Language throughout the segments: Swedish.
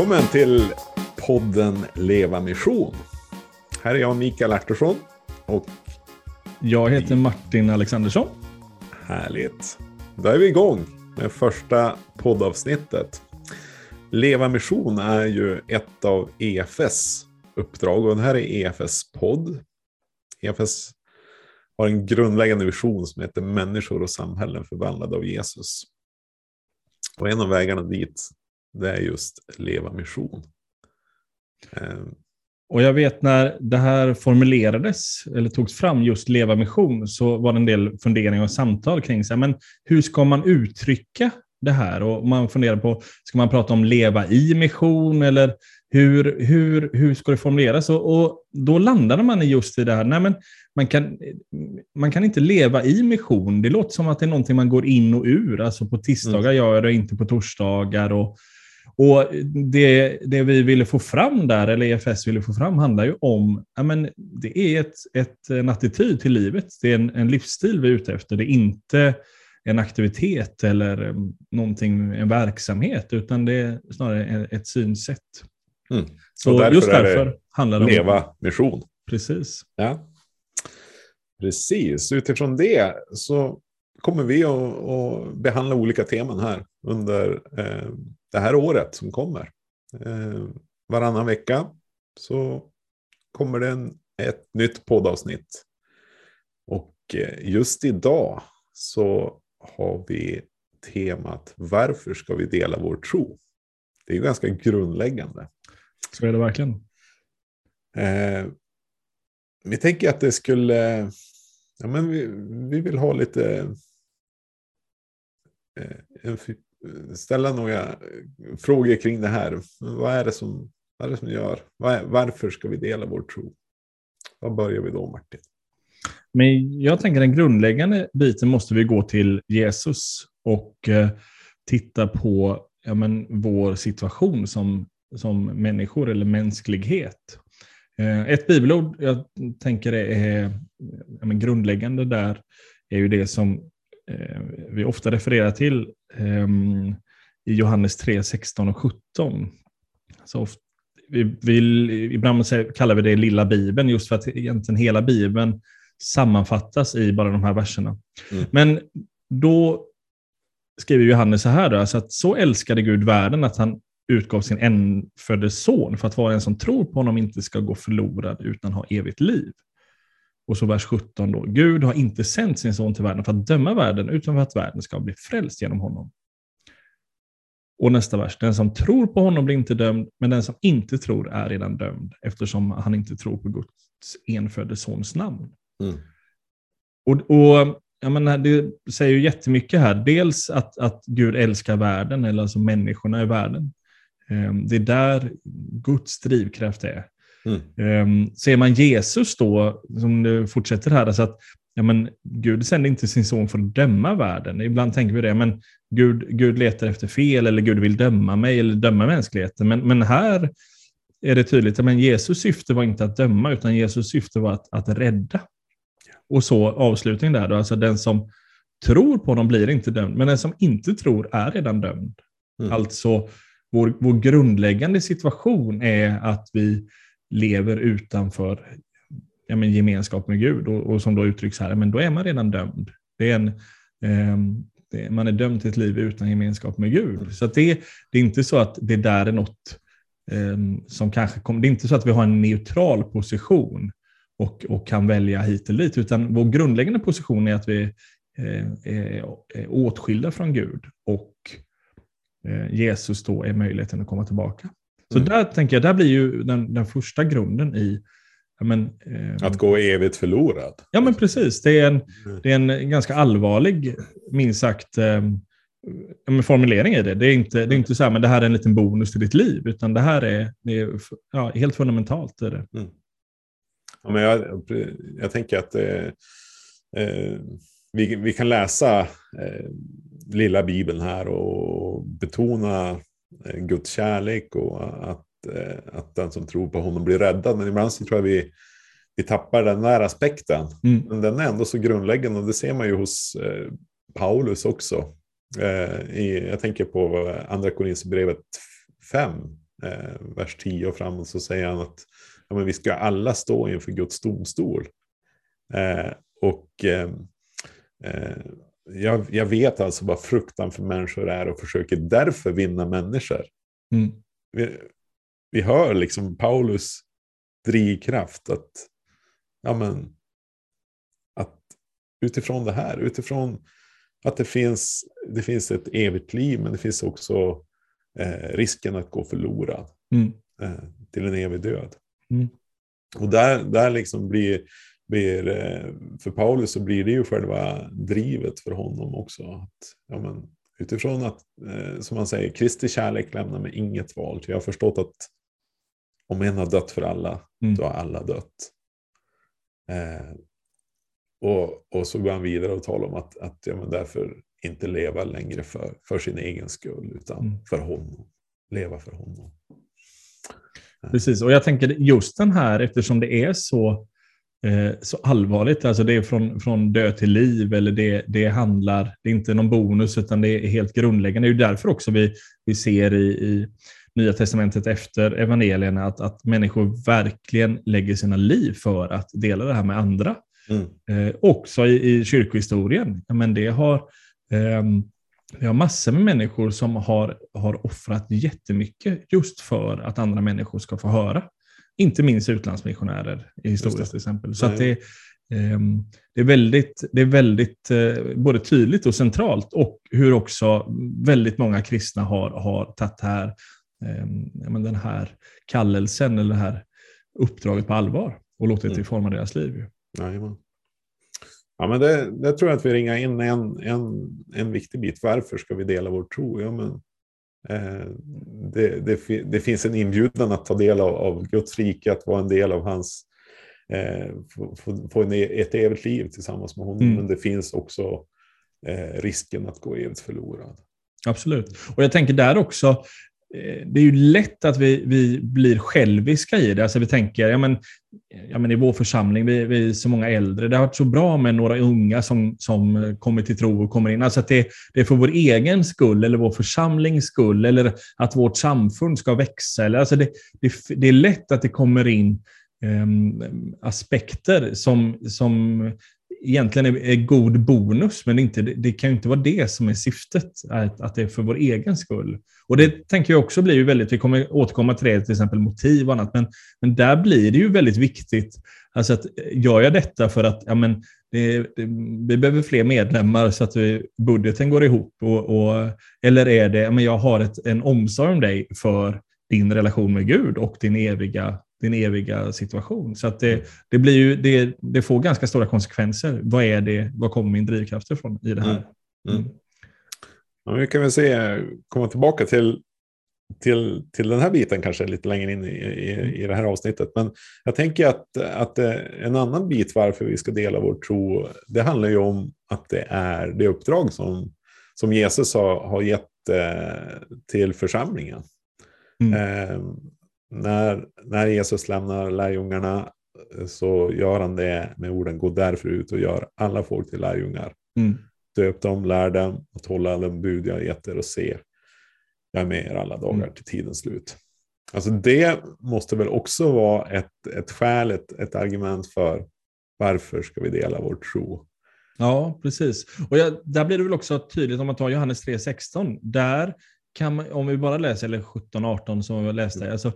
Välkommen till podden Leva Mission. Här är jag Mikael Artursson och Jag heter Martin Alexandersson. härligt. Då är vi igång med första poddavsnittet. Leva Mission är ju ett av EFS uppdrag och det här är EFS podd. EFS har en grundläggande vision som heter människor och samhällen förvandlade av Jesus. Och en av vägarna dit det är just Leva Mission. Eh, Och jag vet när det här formulerades, eller togs fram, just Leva Mission, så var det en del funderingar och samtal kring så här, men hur ska man uttrycka det här? Och man funderar på, ska man prata om leva i mission eller hur, hur, hur ska det formuleras? Och, och då landade man i just i det här, nej men man kan, man kan inte leva i mission. Det låter som att det är någonting man går in och ur. Alltså på tisdagar gör jag det, inte på torsdagar. Och, och det, det vi ville få fram där, eller EFS ville få fram, handlar ju om, ja men det är ett, ett, en attityd till livet. Det är en, en livsstil vi är ute efter. Det är inte en aktivitet eller um, någonting, en verksamhet, utan det är snarare ett synsätt. Mm. Så därför just därför handlar det om... Leva Mission. Precis. Ja. Precis, utifrån det så kommer vi att, att behandla olika teman här under eh, det här året som kommer. Eh, varannan vecka så kommer det en, ett nytt poddavsnitt. Och eh, just idag så har vi temat Varför ska vi dela vår tro? Det är ju ganska grundläggande. Så är det verkligen. Eh, vi tänker att det skulle... Ja, men vi, vi vill ha lite... Eh, en, Eh, ställa några eh, frågor kring det här. Vad är det som, vad är det som gör? Varför ska vi dela vår tro? Var börjar vi då, Martin? Men jag tänker den grundläggande biten måste vi gå till Jesus och eh, titta på ja, men, vår situation som, som människor eller mänsklighet. Ett bibelord jag tänker är ja, men, grundläggande där är ju det som vi ofta refererar till ehm, i Johannes 3, 16 och 17. Så ofta, vi vill, ibland kallar vi det lilla bibeln just för att egentligen hela bibeln sammanfattas i bara de här verserna. Mm. Men då skriver Johannes så här, då, alltså att så älskade Gud världen att han utgav sin enfödde son för att var och en som tror på honom inte ska gå förlorad utan ha evigt liv. Och så vers 17 då. Gud har inte sänt sin son till världen för att döma världen utan för att världen ska bli frälst genom honom. Och nästa vers. Den som tror på honom blir inte dömd, men den som inte tror är redan dömd eftersom han inte tror på Guds enfödde sons namn. Mm. Och, och jag menar, det säger ju jättemycket här. Dels att, att Gud älskar världen, eller alltså människorna i världen. Ehm, Det är där Guds drivkraft är. Mm. Ehm, Ser man Jesus då, som det fortsätter här, alltså att ja, men Gud sände inte sin son för att döma världen. Ibland tänker vi det, men Gud, Gud letar efter fel eller Gud vill döma mig eller döma mänskligheten. Men, men här är det tydligt att men Jesus syfte var inte att döma, utan Jesus syfte var att, att rädda. Och så avslutning där då, alltså den som tror på honom blir inte dömd, men den som inte tror är redan dömd. Mm. Alltså vår, vår grundläggande situation är att vi lever utanför ja, men gemenskap med Gud och, och som då uttrycks här, men då är man redan dömd. Det är en, ehm, det, man är dömd till ett liv utan gemenskap med Gud. Så att det, det är inte så att det där är något ehm, som kanske kommer, det är inte så att vi har en neutral position och, och kan välja hit eller dit, utan vår grundläggande position är att vi eh, är, är åtskilda från Gud och eh, Jesus då är möjligheten att komma tillbaka. Så Mm. där tänker jag, där blir ju den, den första grunden i ja, men, eh, Att gå evigt förlorad. Ja, men precis. Det är en, Mm. det är en ganska allvarlig, minst sagt, eh, ja, formulering i det. Det är inte, det är inte så här, men det här är en liten bonus till ditt liv, utan det här är, det är ja, helt fundamentalt. Är det. Ja, men jag, jag tänker att eh, eh, vi, vi kan läsa eh, lilla bibeln här och betona Guds kärlek och att, eh, att den som tror på honom blir räddad. Men ibland så tror jag vi, vi tappar den där aspekten. Mm. Men den är ändå så grundläggande och det ser man ju hos eh, Paulus också. Eh, i, jag tänker på Andra Korinthierbrevet 5, eh, vers 10 och framåt, så säger han att ja, men vi ska alla stå inför Guds domstol. Eh, och eh, eh, jag, jag, vet alltså vad fruktan för människor är och försöker därför vinna människor. Mm. Vi, vi hör liksom Paulus drivkraft att, ja men, att utifrån det här, utifrån att det finns, det finns ett evigt liv, men det finns också eh, risken att gå förlorad mm. eh, till en evig död. Mm. Och där, där liksom blir, blir, eh, för Paulus så blir det ju själva drivet för honom också. Att, ja, men, utifrån att, eh, som man säger, Kristi kärlek lämnar mig inget val. jag har förstått att om en har dött för alla, mm. då har alla dött. Eh, och, och så går han vidare och talar om att, att ja, men därför inte leva längre för, för sin egen skull, utan mm. för honom. Leva för honom. Precis, och jag tänker just den här, eftersom det är så, eh, så allvarligt, alltså det är från, från död till liv, eller det, det handlar, det är inte någon bonus, utan det är helt grundläggande. Det är därför också vi, vi ser i, i Nya Testamentet efter evangelierna att, att människor verkligen lägger sina liv för att dela det här med andra. Mm. Eh, också i, i kyrkohistorien. Men det har, eh, vi har massor med människor som har, har offrat jättemycket just för att andra människor ska få höra. Inte minst utlandsmissionärer i historien till exempel. Så det, eh, det är väldigt, det är väldigt eh, både tydligt och centralt och hur också väldigt många kristna har, har tagit här, ehm, den här kallelsen eller det här uppdraget på allvar och låtit det mm. forma deras liv. Jajamän. Ja, men det, det tror jag att vi ringar in en, en, en viktig bit. Varför ska vi dela vår tro? Ja, men, det, det, det, finns en inbjudan att ta del av, av Guds rike, att vara en del av hans, eh, få, få, en, ett evigt liv tillsammans med honom. Mm. Men det finns också eh, risken att gå evigt förlorad. Absolut. Och jag tänker där också, Eh, Eh, det är ju lätt att vi, vi blir själviska i det. Alltså vi tänker, ja men, ja men i vår församling, vi, vi är så många äldre, det har varit så bra med några unga som, som kommer till tro och kommer in. Alltså att det, det är för vår egen skull, eller vår församlings skull, eller att vårt samfund ska växa. Eller, alltså det, det, det är lätt att det kommer in um, aspekter som, som egentligen är, är god bonus, men inte, det, det kan ju inte vara det som är syftet, att, att det är för vår egen skull. Och det tänker jag också blir ju väldigt, vi kommer återkomma till det, till exempel motiv och annat, men, men där blir det ju väldigt viktigt, alltså att eh, gör jag detta för att ja, men det, det, vi behöver fler medlemmar så att vi, budgeten går ihop, och, och, eller är det, ja, men jag har ett, en omsorg om dig för din relation med Gud och din eviga din eviga situation. Så det, mm. det, blir ju, det, det, får ganska stora konsekvenser. Vad är det, vad kommer min drivkraft ifrån i det här? Mm. Mm. mm. Ja, vi kan väl se, komma tillbaka till, till, till den här biten kanske lite längre in i, i, i det här avsnittet. Men jag tänker att, att eh, en annan bit varför vi ska dela vår tro, det handlar ju om att det är det uppdrag som, som Jesus har, har gett eh, till församlingen. Mm. Eh, när, när Jesus lämnar lärjungarna eh, så gör han det med orden gå därför ut och gör alla folk till lärjungar. Mm. Döp dem, lär dem att hålla den bud jag gett er och se. Jag är med er alla dagar mm. till tidens slut. Alltså det måste väl också vara ett, ett skäl, ett, ett argument för varför ska vi dela vår tro. Ja, precis. Och jag, där blir det väl också tydligt om man tar Johannes 3.16. Där kan man, om vi bara läser, eller 17-18 som vi läste, mm. alltså,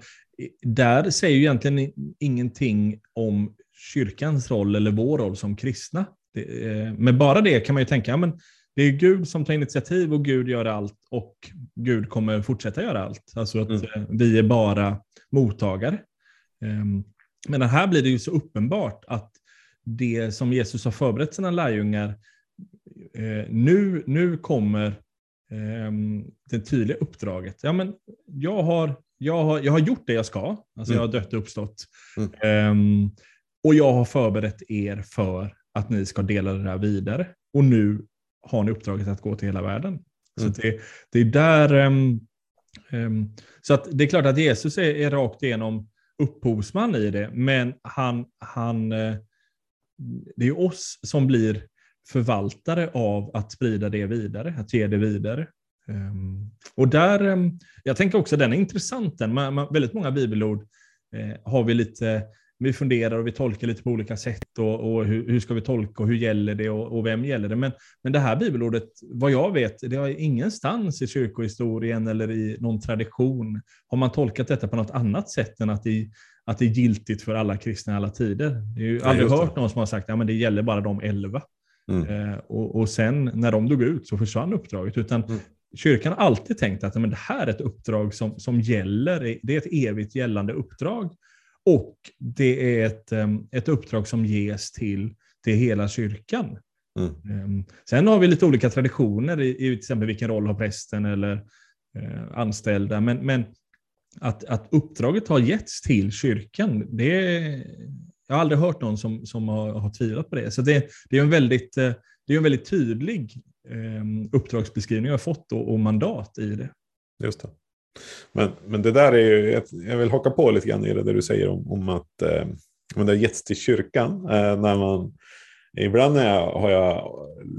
där säger ju egentligen ingenting om kyrkans roll eller vår roll som kristna. Det, eh, med bara det kan man ju tänka, ja, men det är Gud som tar initiativ och Gud gör allt och Gud kommer fortsätta göra allt. Alltså att mm. Eh, vi är bara mottagare. Ehm, men här blir det ju så uppenbart att det som Jesus har förberett sina lärjungar, eh, nu, nu kommer ehm, det tydliga uppdraget. Ja, men jag har jag har, jag har gjort det jag ska. Alltså mm. Jag har dött och uppstått. Mm. Um, och jag har förberett er för att ni ska dela det här vidare. Och nu har ni uppdraget att gå till hela världen. Mm. Så det, det är där... Um, um, så att det är klart att Jesus är, är rakt igenom upphovsman i det, men han, han, uh, det är oss som blir förvaltare av att sprida det vidare, att ge det vidare. Um, och där, um, jag tänker också den är intressant. Den. Man, man, väldigt många bibelord eh, har vi lite, vi funderar och vi tolkar lite på olika sätt och, och hur, hur, ska vi tolka och hur gäller det och, och, vem gäller det? Men, men det här bibelordet, vad jag vet, det har ingenstans i kyrkohistorien eller i någon tradition har man tolkat detta på något annat sätt än att det, att det är giltigt för alla kristna i alla tider. Ju Nej, aldrig hört någon som har sagt att ja, det gäller bara de elva. Mm. Eh, och, och, sen när de dog ut så försvann uppdraget. Utan mm. Kyrkan har alltid tänkt att men det här är ett uppdrag som, som gäller, det är ett evigt gällande uppdrag. Och det är ett, ett uppdrag som ges till, till hela kyrkan. Mm. Sen har vi lite olika traditioner i, i till exempel vilken roll har prästen eller eh, anställda. Men, men att, att uppdraget har getts till kyrkan, det är, jag har aldrig hört någon som, som har, har tvivlat på det. Så det, det är en väldigt, eh, det är en väldigt tydlig uppdragsbeskrivning jag har fått och, och, mandat i det. Just det. Men, men det där är ju, jag vill haka på lite grann i det där du säger om, om att eh, det har getts till kyrkan. Eh, när man, ibland jag, har jag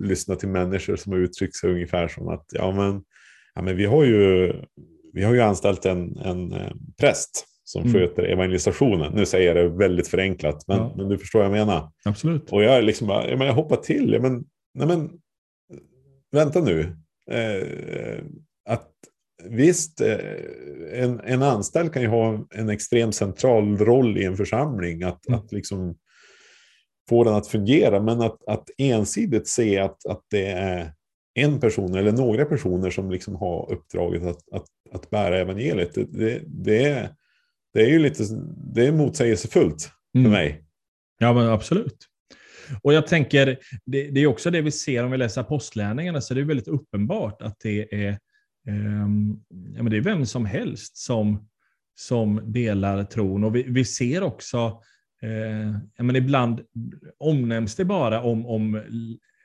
lyssnat till människor som har uttryckt sig ungefär som att ja, men, ja, men vi, har ju, vi har ju anställt en, en, eh, präst som mm. sköter evangelisationen. Nu säger jag det väldigt förenklat, men, ja. men du förstår vad jag menar. Absolut. Och jag, liksom bara, jag, menar, jag hoppar till. Men, nej men, vänta nu. Eh, att Visst, eh, en, en anställd kan ju ha en extremt central roll i en församling. Att, mm. att liksom få den att fungera. Men att, att ensidigt se att, att det är en person eller några personer som liksom har uppdraget att, att, att bära evangeliet. Det, det, det, är, det är ju lite det är motsägelsefullt för mm. mig. Ja, men absolut. Och jag tänker, det, det, är också det vi ser om vi läser apostlärningarna, så det är väldigt uppenbart att det är, eh, ja, men det är vem som helst som, som delar tron. Och vi, vi ser också, eh, ja, men ibland omnämns det bara om, om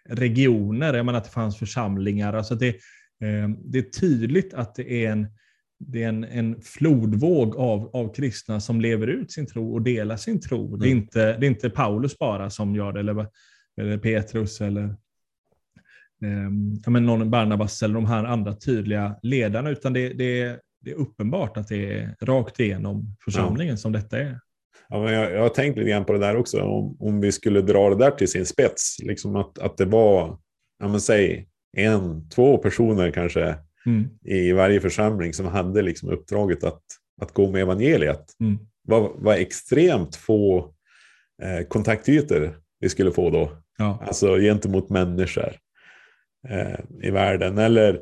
regioner, jag menar att det fanns församlingar. Alltså det, eh, det är tydligt att det är en det är en, en flodvåg av, av kristna som lever ut sin tro och delar sin tro. Mm. Det, är mm. inte, det är inte Paulus bara som gör det, eller, eller Petrus eller eh, någon Barnabas eller de här andra tydliga ledarna, utan det, det, det är uppenbart att det är rakt igenom församlingen ja. som detta är. Ja, men jag, jag har tänkt lite grann på det där också, om, om vi skulle dra det där till sin spets, liksom att, att det var, ja men säg, en, två personer kanske mm. i varje församling som hade liksom uppdraget att, att gå med evangeliet. Mm. Vad, vad extremt få eh, kontaktytor vi skulle få då. Ja. Alltså gentemot människor eh, i världen. Eller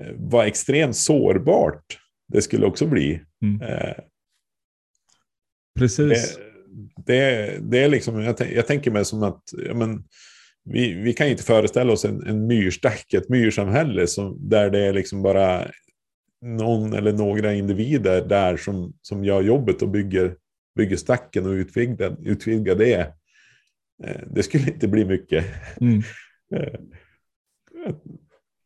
eh, vad extremt sårbart det skulle också bli. Mm. Eh, Precis. Det, det, det, är liksom, jag, jag tänker mig som att ja, men, vi, vi kan inte föreställa oss en, en myrstack, ett myrsamhälle som, där det är liksom bara någon eller några individer där som, som gör jobbet och bygger, bygger stacken och utvidgar, utvidgar det. Eh, det skulle inte bli mycket. Mm. Eh,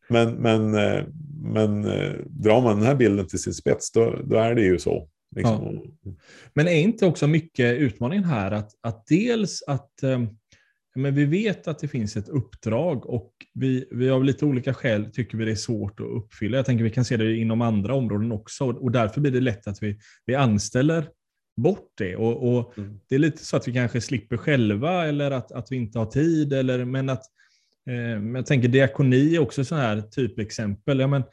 men, men, eh, men drar man den här bilden till sin spets, då, då är det ju så. Liksom. Ja. Men är inte också mycket utmaningen här att, att dels att men vi vet att det finns ett uppdrag och vi, vi av lite olika skäl tycker vi det är svårt att uppfylla. Jag tänker vi kan se det inom andra områden också och därför blir det lätt att vi, vi anställer bort det. Och, och mm. Det är lite så att vi kanske slipper själva eller att, att vi inte har tid. Eller, men att, eh, jag tänker diakoni är också så här typexempel. Ja, men,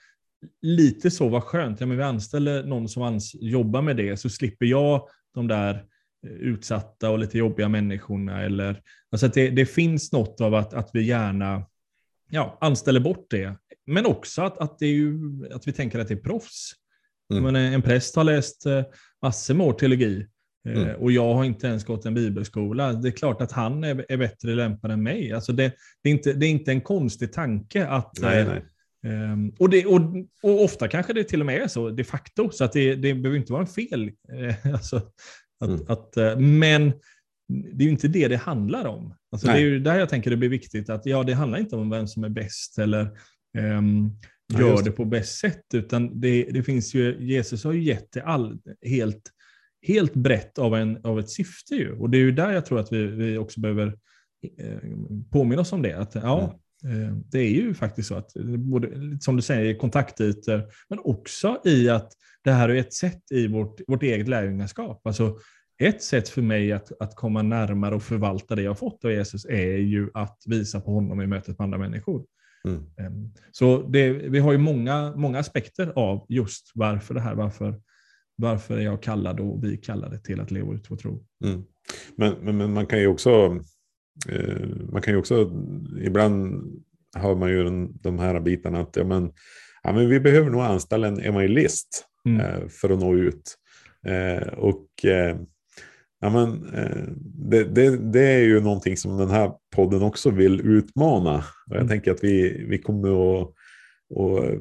lite så, vad skönt. Ja, men vi anställer någon som ans jobbar med det så slipper jag de där utsatta och lite jobbiga människorna. Eller, alltså att det, det finns något av att, att vi gärna ja, anställer bort det. Men också att, att, det är ju, att vi tänker att det är proffs. Mm. Men en präst har läst eh, massor med år teologi eh, mm. och jag har inte ens gått en bibelskola. Det är klart att han är, är bättre lämpad än mig. Alltså det, det, är inte, det är inte en konstig tanke att... Nej, nej. Um, och, det, och, och, ofta kanske det till och med är så de facto, så att det, det behöver inte vara en fel. alltså, att, mm. att, eh, men det är ju inte det det handlar om. Alltså det är ju där jag tänker det blir viktigt att ja, det handlar inte om vem som är bäst eller um, gör ja, det. det på bäst sätt, utan det, det finns ju, Jesus har ju gett det all, helt, helt brett av, en, av ett syfte ju. Och det är ju där jag tror att vi, vi också behöver eh, påminna oss om det. Att, ja, mm. Det är ju faktiskt så att, både, som du säger, kontaktytor, men också i att det här är ett sätt i vårt, vårt eget lärjungaskap. Alltså, ett sätt för mig att, att komma närmare och förvalta det jag fått av Jesus är ju att visa på honom i mötet med andra människor. Mm. Ehm, så det, vi har ju många, många aspekter av just varför det här, varför, varför är jag kallad och vi kallade till att leva ut vår tro. Mm. Men, men, men, man kan ju också, eh, man kan ju också, ibland hör man ju den, de här bitarna att ja, men, ja, men vi behöver nog anställa en evangelist mm. eh, för att nå ut. Eh, och eh, ja, men, eh, det, det, det, är ju någonting som den här podden också vill utmana. Och jag mm. tänker att vi, vi kommer att och eh,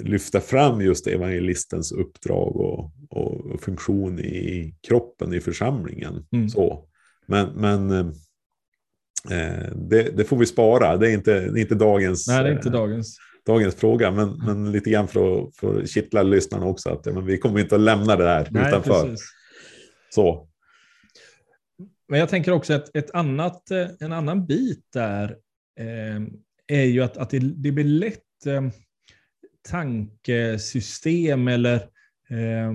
lyfta fram just evangelistens uppdrag och, och, funktion i kroppen i församlingen. Mm. Så. Men, men eh, det, det, får vi spara, det är inte, det är inte dagens, Nej, det är inte dagens. dagens fråga. Men, mm. men lite grann för att, för att kittla lyssnarna också, att men vi kommer inte att lämna det här Nej, utanför. Precis. Så. Men jag tänker också att ett annat, eh, en annan bit där eh, är ju att, att det, det blir lätt eh, tankesystem eller eh,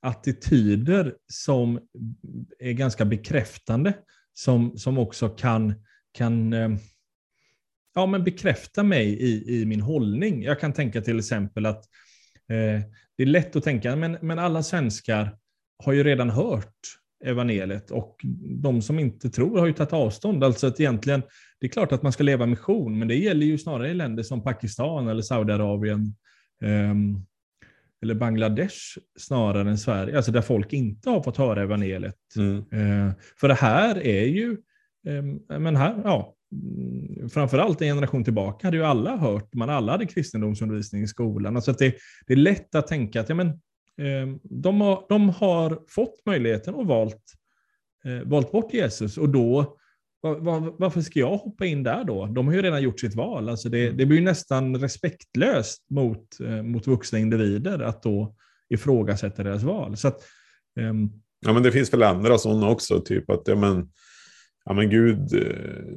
attityder som är ganska bekräftande, som, som också kan, kan eh, ja, men bekräfta mig i, i min hållning. Jag kan tänka till exempel att eh, det är lätt att tänka, men, men alla svenskar har ju redan hört evangeliet och de som inte tror har ju tagit avstånd. Alltså att egentligen, det är klart att man ska leva mission, men det gäller ju snarare i länder som Pakistan eller Saudiarabien eh, eller Bangladesh snarare än Sverige, alltså där folk inte har fått höra evangeliet. Mm. Eh, för det här är ju, eh, men här, ja, framförallt en generation tillbaka hade ju alla hört, man alla hade kristendomsundervisning i skolan. Alltså att det, det är lätt att tänka att ja, men, Ehm, de har, de har fått möjligheten och valt, eh, valt bort Jesus. Och då, var, var, varför ska jag hoppa in där då? De har ju redan gjort sitt val. Alltså det, mm. det blir nästan respektlöst mot, eh, mot vuxna individer att då ifrågasätta deras val. Så att, um... Ja, men det finns väl andra sådana också, typ att ja, men, ja, men Gud, eh,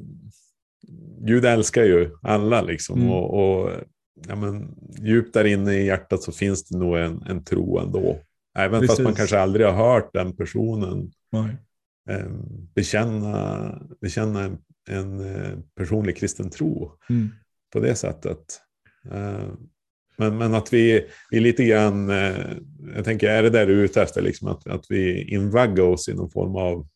Gud älskar ju alla liksom. Mm. Och, och ja, men, djupt där inne i hjärtat så finns det nog en, en tro ändå. Även Precis. fast man kanske aldrig har hört den personen eh, bekänna, bekänna en, en eh, personlig kristen tro mm. på det sättet. Eh, men, men att vi, vi lite grann, eh, jag tänker, är det där du är ute efter, liksom, att, att vi invaggar oss i någon form av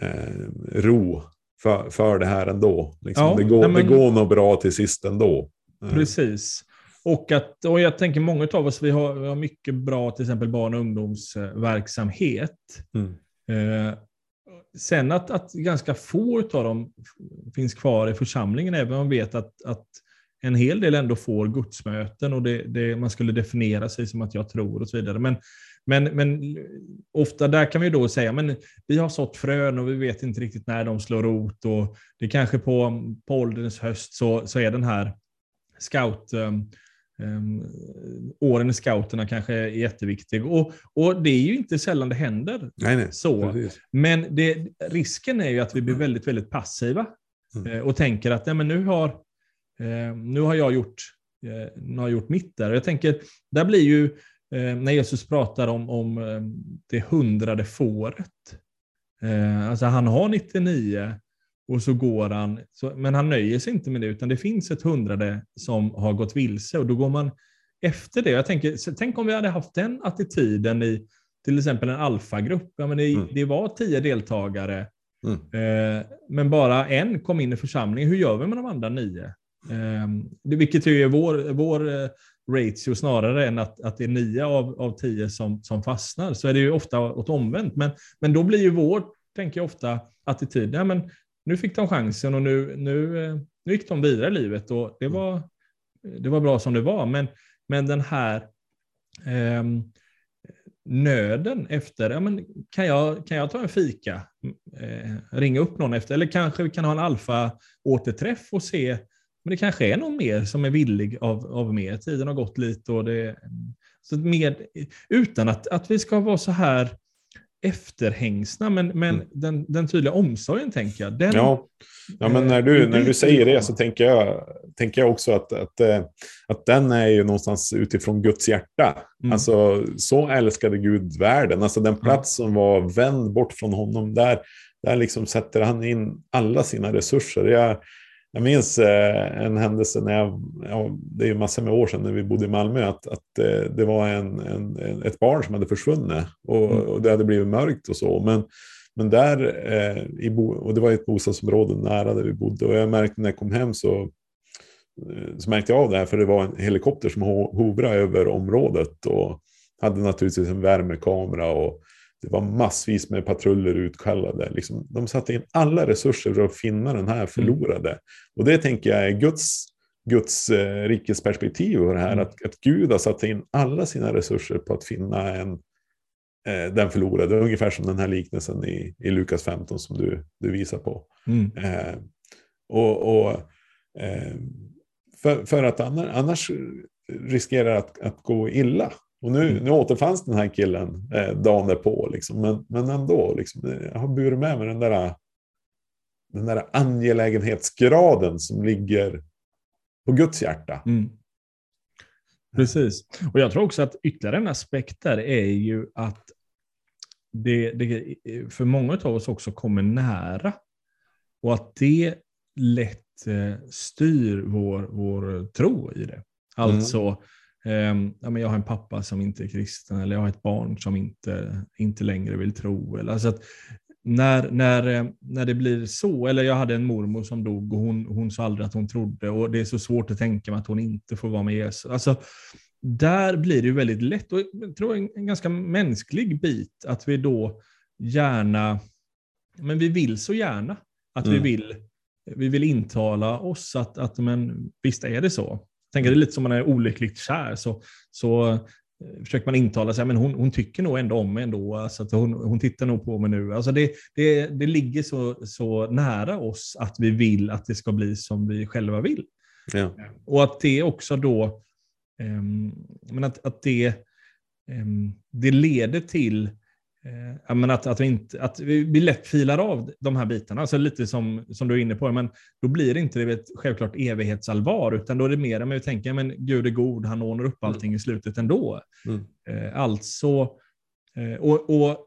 eh, ro för, för det här ändå. Liksom. Ja, det, går, men... det går nog bra till sist ändå. Precis. Och, att, och jag tänker många av oss, vi har, vi har mycket bra till exempel barn och ungdomsverksamhet. Mm. Eh, sen att, att ganska få av dem finns kvar i församlingen, även om man vet att, att en hel del ändå får gudsmöten och det, det, man skulle definiera sig som att jag tror och så vidare. Men, men, men ofta där kan vi då säga men vi har sått frön och vi vet inte riktigt när de slår rot och det kanske på, på ålderns höst så, så är den här scout, eh, um, åren i scouterna kanske är jätteviktig. Och, och det är ju inte sällan det händer nej, nej, så. Precis. Men det, risken är ju att vi blir väldigt, väldigt passiva mm. eh, och tänker att ja, men nu, har, eh, nu har jag gjort, eh, nu har gjort mitt där. Jag tänker, där blir ju, eh, när Jesus pratar om, om eh, det hundrade fåret, eh, alltså han har 99 och så går han, så, men han nöjer sig inte med det, utan det finns ett hundrade som har gått vilse och då går man efter det. Jag tänker, tänk om vi hade haft den attityden i till exempel en alfagrupp. Ja, men det, mm. det var tio deltagare, mm. eh, men bara en kom in i församlingen. Hur gör vi med de andra nio? Eh, det, vilket är vår, vår eh, ratio snarare än att, att det är nio av, av tio som, som fastnar, så är det ju ofta åt omvänt. Men, men då blir ju vår, tänker jag ofta, attityd, ja, men nu fick de chansen och nu, nu, eh, nu gick de vidare i livet och det var, det var bra som det var. Men, men den här eh, nöden efter, ja, men kan, jag, kan jag ta en fika, eh, ringa upp någon efter, eller kanske vi kan ha en alfa-återträff och se, men det kanske är någon mer som är villig av, av mer. Tiden har gått lite och det, så med, utan att, att vi ska vara så här efterhängsna, men, men mm. den, den tydliga omsorgen tänker jag. Den, ja. ja, men när du, när du säger det så tänker jag, tänker jag också att, att, eh, att den är ju någonstans utifrån Guds hjärta. Mm. Alltså, så älskade Gud världen. Alltså den plats som var vänd bort från honom, där, där liksom sätter han in alla sina resurser. Jag, jag minns eh, en händelse när jag, ja, det är ju massor med år sedan när vi bodde i Malmö, att, att eh, det var en, en, ett barn som hade försvunnit och, mm. och, det hade blivit mörkt och så. Men, men där, eh, i och det var ett bostadsområde nära där vi bodde och jag märkte när jag kom hem så, så märkte jag av det här för det var en helikopter som hovrade över området och hade naturligtvis en värmekamera och det var massvis med patruller utkallade. Liksom, de satte in alla resurser för att finna den här förlorade. Mm. Och det tänker jag är Guds, Guds eh, rikes perspektiv på det här. Mm. Att, att Gud har satt in alla sina resurser på att finna en, eh, den förlorade. Ungefär som den här liknelsen i, i Lukas 15 som du, du visar på. Mm. Eh, och, och eh, för, för, att annars, annars riskerar att, att gå illa. Och nu, mm. nu återfanns den här killen eh, dagen därpå, liksom. men, men ändå. Liksom, jag har burit med mig den där, den där angelägenhetsgraden som ligger på Guds hjärta. Mm. Precis. Och jag tror också att ytterligare en aspekt där är ju att det, det för många av oss också kommer nära. Och att det lätt eh, styr vår, vår tro i det. Alltså, mm. Um, ja, men jag har en pappa som inte är kristen eller jag har ett barn som inte, inte längre vill tro. Eller, alltså att när, när, eh, när det blir så, eller jag hade en mormor som dog och hon, hon sa aldrig att hon trodde och det är så svårt att tänka mig att hon inte får vara med Jesus. Alltså, där blir det ju väldigt lätt, och jag tror en, en ganska mänsklig bit, att vi då gärna, men vi vill så gärna att mm. vi, vill, vi vill intala oss att, att men, visst är det så. Tänker det är lite som man är olyckligt kär, så, så eh, försöker man intala sig, men hon, hon tycker nog ändå om mig ändå, alltså att hon, hon tittar nog på mig nu. Alltså det, det, det ligger så, så nära oss att vi vill att det ska bli som vi själva vill. Ja. Och att det också då, um, men att, att det, um, det leder till Eh, men att, att, vi inte, att vi lätt filar av de här bitarna, alltså lite som, som du är inne på, men då blir det inte det ett självklart evighetsallvar, utan då är det mer att vi tänker, men Gud är god, han ordnar upp allting mm. i slutet ändå. Mm. Eh, alltså, eh, och, och,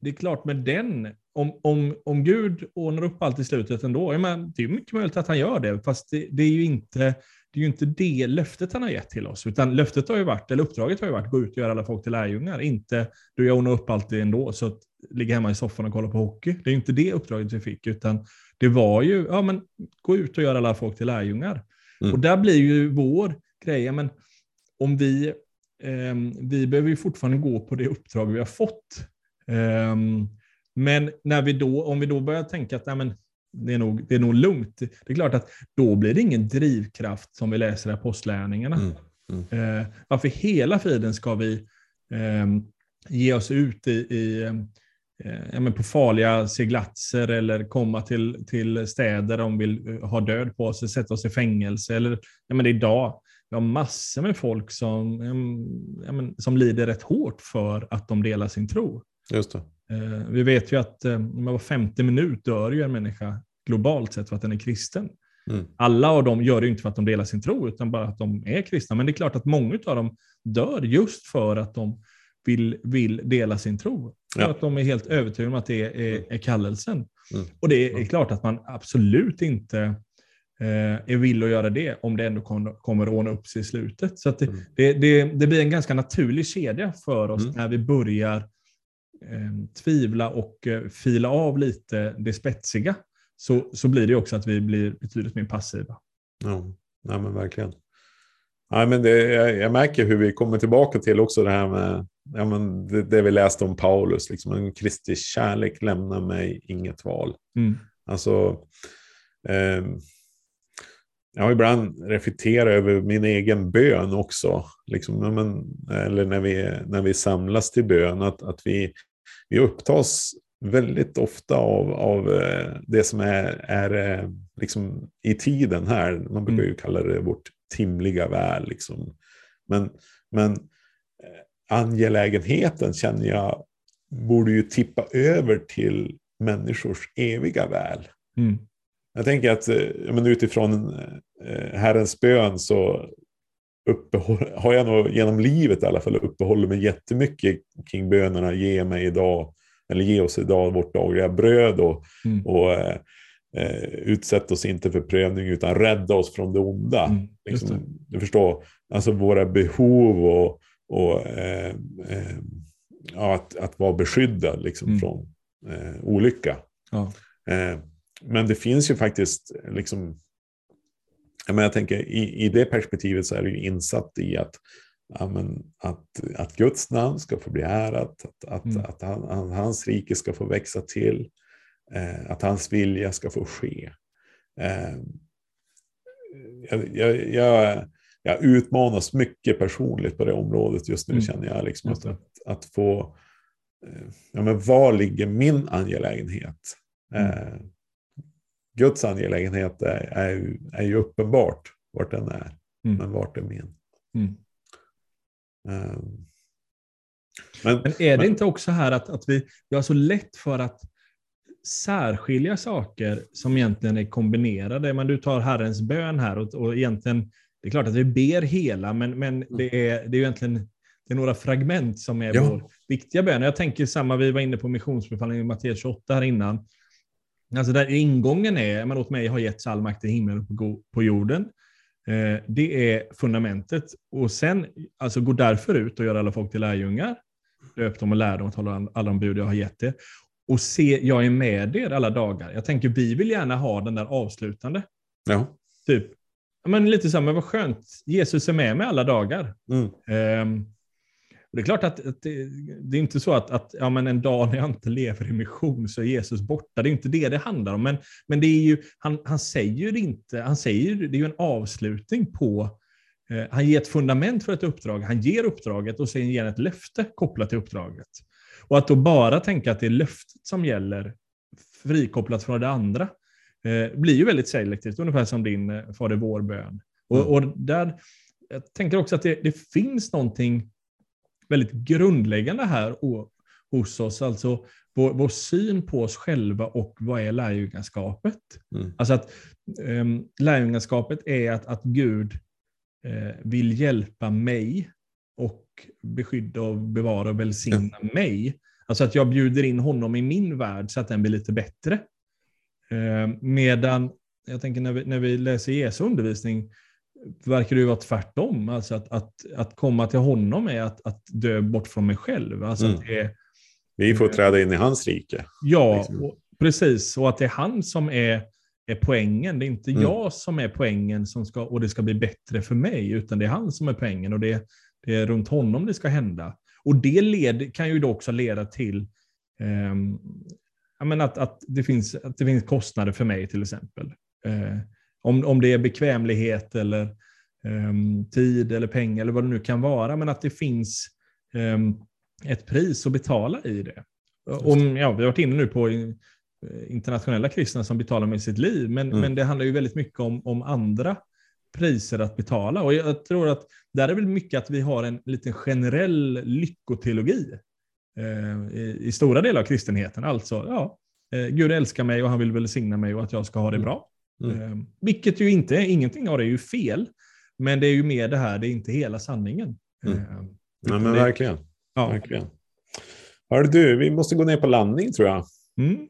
det är klart med den, om, om, om Gud ordnar upp allt i slutet ändå, men det är mycket möjligt att han gör det, fast det, det är ju inte det är ju inte det löftet han har gett till oss, utan löftet har ju varit, eller uppdraget har ju varit, gå ut och göra alla folk till lärjungar. Inte du, jag ordnar upp allt det ändå, så att ligga hemma i soffan och kolla på hockey. Det är inte det uppdraget vi fick, utan det var ju, ja men gå ut och göra alla folk till lärjungar. Mm. Och där blir ju vår grej, men om vi, eh, vi behöver ju fortfarande gå på det uppdrag vi har fått. Eh, men när vi då, om vi då börjar tänka att nej, men, det är, nog, det är nog lugnt. Det är klart att då blir det ingen drivkraft som vi läser i apostlärningarna. Mm. Mm. Eh, varför hela friden ska vi eh, ge oss ut i, i eh, ja, på farliga seglatser eller komma till, till städer om vi vill ha död på oss, sätta oss i fängelse. Eller, ja, men det är idag. Vi har massor med folk som, ja, men, som lider rätt hårt för att de delar sin tro. Just det. Eh, vi vet ju att eh, var femte minut dör ju en människa globalt sett för att den är kristen. Mm. Alla av dem gör det inte för att de delar sin tro, utan bara att de är kristna. Men det är klart att många av dem dör just för att de vill, vill dela sin tro. För ja. att de är helt övertygade om att det är, är kallelsen. Mm. Och det är mm. klart att man absolut inte eh, är villig att göra det om det ändå kommer, kommer att ordna upp sig i slutet. Så det, mm. det, det, det, blir en ganska naturlig kedja för oss mm. när vi börjar eh, tvivla och eh, fila av lite det spetsiga så, så blir det också att vi blir betydligt mer passiva. Ja, ja men verkligen. Ja, men det, jag, jag, märker hur vi kommer tillbaka till också det här med ja, men det, det vi läste om Paulus. Liksom, en Kristi kärlek lämnar mig inget val. Mm. Alltså, eh, jag har ibland reflekterat över min egen bön också. Liksom, men, eller när vi, när vi samlas till bön, att, att vi, vi upptas väldigt ofta av, av eh, det som är, är eh, liksom i tiden här. Man brukar ju mm. kalla det vårt timliga väl. Liksom. Men, men eh, angelägenheten känner jag borde ju tippa över till människors eviga väl. Mm. Jag tänker att men utifrån Herrens bön så uppehåll, har jag nog genom livet i alla fall uppehållit mig jättemycket kring bönerna ge mig idag, eller ge oss idag vårt dagliga bröd och, Mm. och eh, eh, utsätt oss inte för prövning utan rädda oss från det onda. Mm, liksom, du förstår, alltså våra behov och, och eh, eh, ja, att, att vara beskyddad liksom, Mm. från eh, olycka. Ja. Eh, men det finns ju faktiskt, liksom, jag, menar, jag tänker i, i det perspektivet så är det ju insatt i att, ja, men, att, att Guds namn ska få bli ärat, att, att, Mm. att han, han, hans rike ska få växa till, eh, att hans vilja ska få ske. Eh, jag, jag, jag, jag utmanas mycket personligt på det området just nu Mm. känner jag. Liksom, att, att, att få, eh, ja, men var ligger min angelägenhet? Mm. Eh, Guds angelägenhet är, är, är ju uppenbart vart den är, Mm. men vart är min? Mm. Eh, men, Men är det Men- inte också här att, att vi, vi har så lätt för att särskilja saker som egentligen är kombinerade? Men du tar Herrens bön här och, och egentligen, det är klart att vi ber hela, men, men det, är, det är egentligen det är några fragment som är Ja. vår viktiga bön. Jag tänker samma, vi var inne på missionsbefallningen i Matteus 28 här innan. Alltså där ingången är, men åt mig har getts all makt i himlen och på jorden. Eh, det är fundamentet. Och sen, alltså gå därför ut och göra alla folk till lärjungar. Döp dem och lär dem att hålla alla de bud jag har gett er. Och se, jag är med er alla dagar. Jag tänker, vi vill gärna ha den där avslutande. ja. Typ, men lite så här, men vad skönt, Jesus är med mig alla dagar. Mm. Ehm, och det är klart att, att det, det är inte så att, att ja, men en dag när jag inte lever i mission så är Jesus borta. Det är inte det det handlar om. Men, men det är ju, han, han säger inte, han säger det är ju en avslutning på, eh, han ger ett fundament för ett uppdrag, han ger uppdraget och sen ger han ett löfte kopplat till uppdraget. Och att då bara tänka att det är löftet som gäller, frikopplat från det andra, eh, blir ju väldigt selektivt, ungefär som din eh, Fader vår-bön. Och, Mm. och där, jag tänker också att det, det finns någonting väldigt grundläggande här hos oss, alltså vår, vår syn på oss själva och vad är lärjungaskapet? Mm. Alltså att um, lärjungaskapet är att, att Gud eh, vill hjälpa mig och beskydda och bevara och välsigna mig. Alltså att jag bjuder in honom i min värld så att den blir lite bättre. Eh, medan, jag tänker när vi, när vi läser Jesu undervisning, verkar det ju vara tvärtom. Alltså att, att, att komma till honom är att, att dö bort från mig själv. Alltså Mm. det är, Vi får träda in i hans rike. Ja, Liksom. och, precis. Och att det är han som är, är poängen. Det är inte Mm. jag som är poängen som ska, och det ska bli bättre för mig, utan det är han som är poängen och det, det är runt honom det ska hända. Och det led, kan ju då också leda till men att, att, det finns, att det finns kostnader för mig till exempel. Eh, om, om det är bekvämlighet eller ehm, tid eller pengar eller vad det nu kan vara, men att det finns ehm, ett pris att betala i det. Om, ja, vi har varit inne nu på eh, internationella kristna som betalar med sitt liv, men, Mm. men det handlar ju väldigt mycket om, om andra priser att betala. Och jag tror att där är väl mycket att vi har en liten generell lyckoteologi eh, i, i stora delar av kristenheten. Alltså, ja, eh, Gud älskar mig och han vill välsigna mig och att jag ska ha det Mm. bra. Mm. Eh, vilket ju inte, ingenting av det är ju fel, men det är ju mer det här, det är inte hela sanningen. Mm. Eh, Ja, utan men det- verkligen. ja. verkligen. Hör du, vi måste gå ner på landning tror jag. Mm.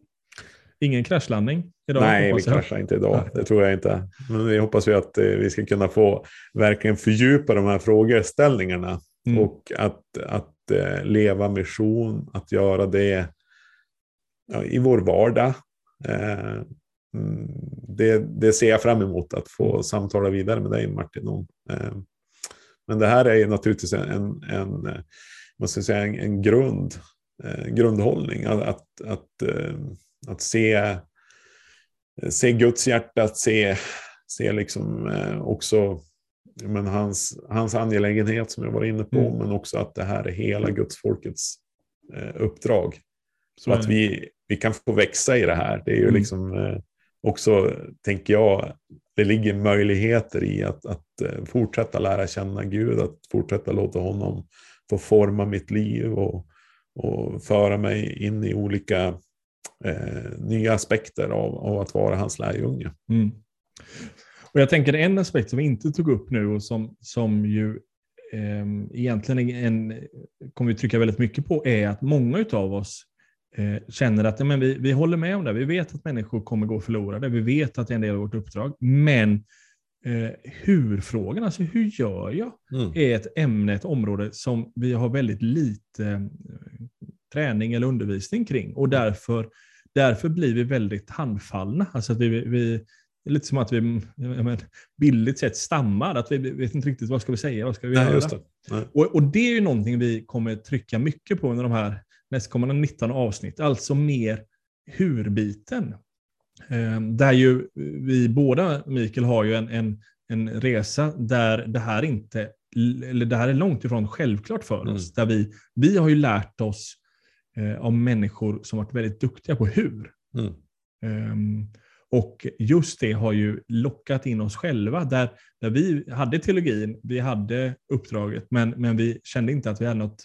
Ingen kraschlandning idag? Nej, vi kraschar inte idag. Det tror jag inte. Men vi hoppas ju att eh, vi ska kunna få verkligen fördjupa de här frågeställningarna. Mm. Och att, att eh, leva mission, att göra det ja, i vår vardag. Eh, det, det ser jag fram emot att få Mm. samtala vidare med dig Martin om. Eh, men det här är ju naturligtvis en, en, en, eh, jag säga, en, en grund, eh, grundhållning. Att, att, att, att se, se Guds hjärta, att se, se liksom också men hans, hans angelägenhet som jag var inne på, Mm. men också att det här är hela Guds folkets uppdrag. Så är att vi, vi kan få växa i det här. Det är ju Mm. liksom också, tänker jag, det ligger möjligheter i att, att eh, fortsätta lära känna Gud, att fortsätta låta honom få forma mitt liv och, och föra mig in i olika eh, nya aspekter av, av, att vara hans lärjunge. Mm. Och jag tänker en aspekt som vi inte tog upp nu och som, som ju eh, egentligen en, kommer vi trycka väldigt mycket på är att många av oss känner att ja, men vi, vi håller med om det. Vi vet att människor kommer gå förlorade. Vi vet att det är en del av vårt uppdrag. Men eh, hur-frågan, alltså hur gör jag, mm. är ett ämne, ett område som vi har väldigt lite eh, träning eller undervisning kring. Och därför, därför blir vi väldigt handfallna. Alltså att vi, vi det är lite som att vi men, billigt sett stammar, att vi vet inte riktigt vad ska vi säga, vad ska vi Nej, göra? Det. Och, och, det är ju någonting vi kommer trycka mycket på under de här nästkommande 19 avsnitt, alltså mer hur-biten. Eh, där ju vi båda, Mikael, har ju en, en, en resa där det här inte eller det här är långt ifrån självklart för mm. oss. Där vi, vi har ju lärt oss eh, av människor som varit väldigt duktiga på hur. Mm. Um, och just det har ju lockat in oss själva. Där, där vi hade teologin, vi hade uppdraget, men, men vi kände inte att vi hade något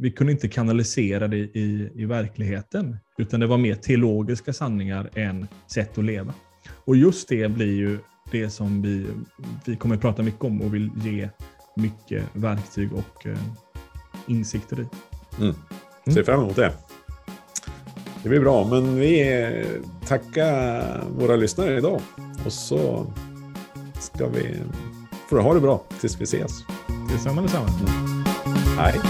vi kunde inte kanalisera det i, i verkligheten, utan det var mer teologiska sanningar än sätt att leva. Och just det blir ju det som vi, vi kommer att prata mycket om och vill ge mycket verktyg och eh, insikter i. Mm. Ser fram emot det. Det blir bra, men vi tackar våra lyssnare idag. Och så ska vi... Får ha det bra tills vi ses. Detsamma, detsamma. Hej.